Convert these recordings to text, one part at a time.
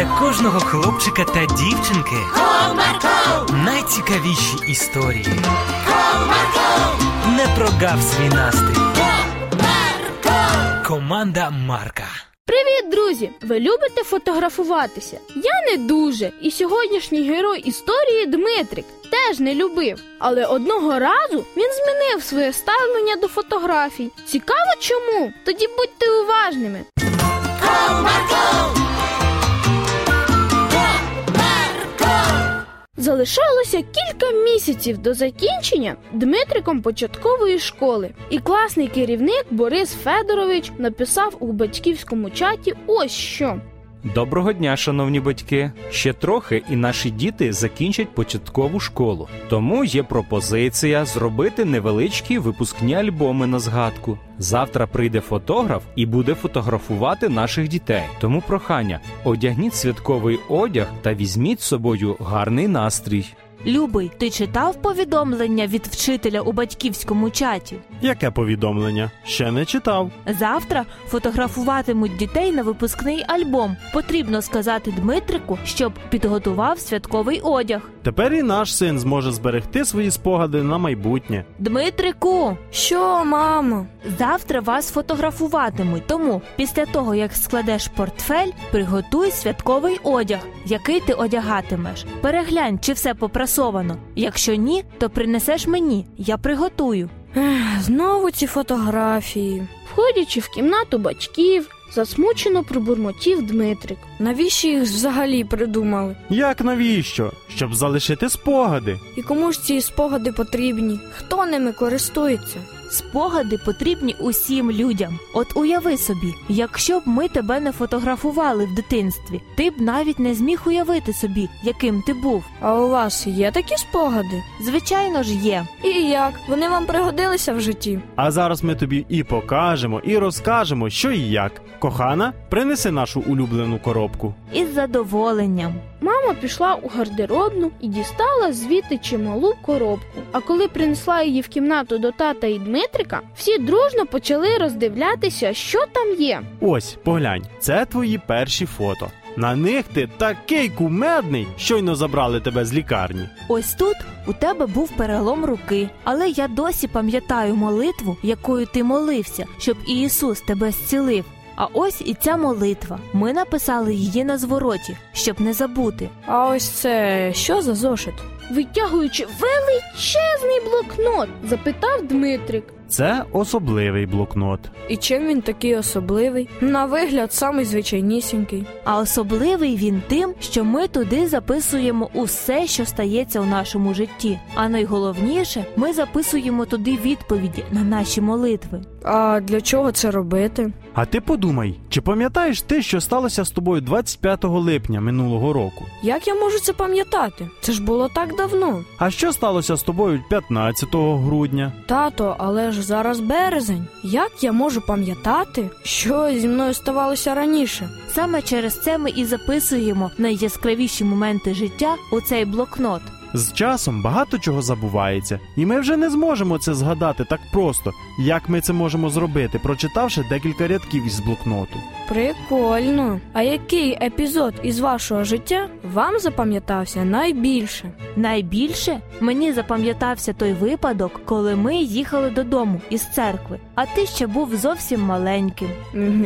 для кожного хлопчика та дівчинки Comarco, найцікавіші історії. Comarco, Не прогав свій настрій. Comarco. Команда Марка. Привіт, друзі! Ви любите фотографуватися? Я не дуже, і сьогоднішній герой історії Дмитрик теж не любив. Але одного разу він змінив своє ставлення до фотографій. Цікаво чому? Тоді будьте уважними. Залишалося кілька місяців до закінчення Дмитриком початкової школи, і класний керівник Борис Федорович написав у батьківському чаті ось що. Доброго дня, шановні батьки. Ще трохи, і наші діти закінчать початкову школу. Тому є пропозиція зробити невеличкі випускні альбоми на згадку. Завтра прийде фотограф і буде фотографувати наших дітей. Тому прохання: одягніть святковий одяг та візьміть з собою гарний настрій. Любий, ти читав повідомлення від вчителя у батьківському чаті? Яке повідомлення? Ще не читав. Завтра фотографуватимуть дітей на випускний альбом. Потрібно сказати Дмитрику, щоб підготував святковий одяг. Тепер і наш син зможе зберегти свої спогади на майбутнє. Дмитрику, Що, мамо? завтра вас фотографуватимуть. Тому після того, як складеш портфель, приготуй святковий одяг, який ти одягатимеш. Переглянь, чи все попрасовано. Якщо ні, то принесеш мені, я приготую. Знову ці фотографії. Входячи в кімнату батьків, засмучено пробурмотів Дмитрик. Навіщо їх взагалі придумали? Як навіщо? Щоб залишити спогади. І кому ж ці спогади потрібні? Хто ними користується? Спогади потрібні усім людям. От уяви собі, якщо б ми тебе не фотографували в дитинстві, ти б навіть не зміг уявити собі, яким ти був. А у вас є такі спогади? Звичайно ж є. І як? Вони вам пригодилися в житті? А зараз ми тобі і покажемо, і розкажемо, що і як. Кохана, принеси нашу улюблену коробку. Із задоволенням. Мама пішла у гардеробну і дістала звідти чималу коробку. А коли принесла її в кімнату до тата і Дмитрика, всі дружно почали роздивлятися, що там є. Ось, поглянь, це твої перші фото. На них ти такий кумедний, щойно забрали тебе з лікарні. Ось тут у тебе був перелом руки, але я досі пам'ятаю молитву, якою ти молився, щоб Ісус тебе зцілив. А ось і ця молитва. Ми написали її на звороті, щоб не забути. А ось це що за зошит? Витягуючи величезний блокнот, запитав Дмитрик. Це особливий блокнот. І чим він такий особливий? На вигляд, самий звичайнісінький. А особливий він тим, що ми туди записуємо усе, що стається у нашому житті. А найголовніше, ми записуємо туди відповіді на наші молитви. А для чого це робити? А ти подумай, чи пам'ятаєш ти, що сталося з тобою 25 липня минулого року? Як я можу це пам'ятати? Це ж було так давно. А що сталося з тобою 15 грудня? Тато, але ж зараз березень. Як я можу пам'ятати, що зі мною ставалося раніше? Саме через це ми і записуємо найяскравіші моменти життя у цей блокнот. З часом багато чого забувається, і ми вже не зможемо це згадати так просто, як ми це можемо зробити, прочитавши декілька рядків із блокноту. Прикольно. А який епізод із вашого життя вам запам'ятався найбільше? Найбільше мені запам'ятався той випадок, коли ми їхали додому із церкви, а ти ще був зовсім маленьким.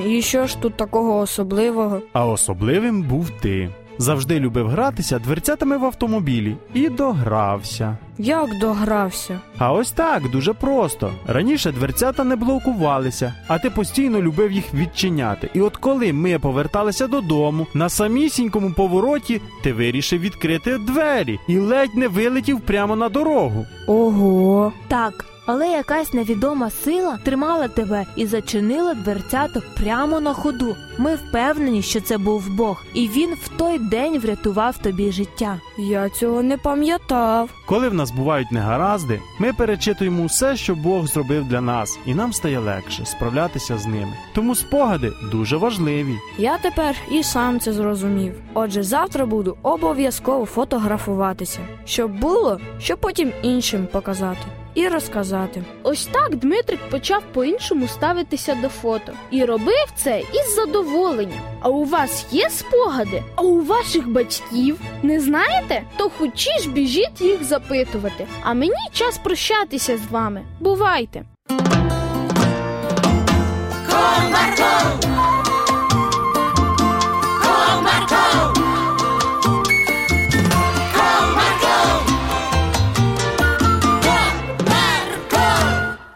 І що ж тут такого особливого? А особливим був ти. Завжди любив гратися дверцятами в автомобілі і догрався. Як догрався? А ось так, дуже просто. Раніше дверцята не блокувалися, а ти постійно любив їх відчиняти. І от коли ми поверталися додому, на самісінькому повороті ти вирішив відкрити двері і ледь не вилетів прямо на дорогу. Ого. Так, але якась невідома сила тримала тебе і зачинила дверцята прямо на ходу. Ми впевнені, що це був Бог, і він в той день врятував тобі життя. Я цього не пам'ятав. Коли в нас бувають негаразди, ми перечитуємо усе, що Бог зробив для нас, і нам стає легше справлятися з ними. Тому спогади дуже важливі. Я тепер і сам це зрозумів. Отже, завтра буду обов'язково фотографуватися, щоб було, що потім іншим показати і розказати. Ось так Дмитрик почав по-іншому ставитися до фото і робив це із задоволенням. А у вас є спогади? А у ваших батьків не знаєте? То хочі ж біжіть їх запитувати. А мені час прощатися з вами. Бувайте! Con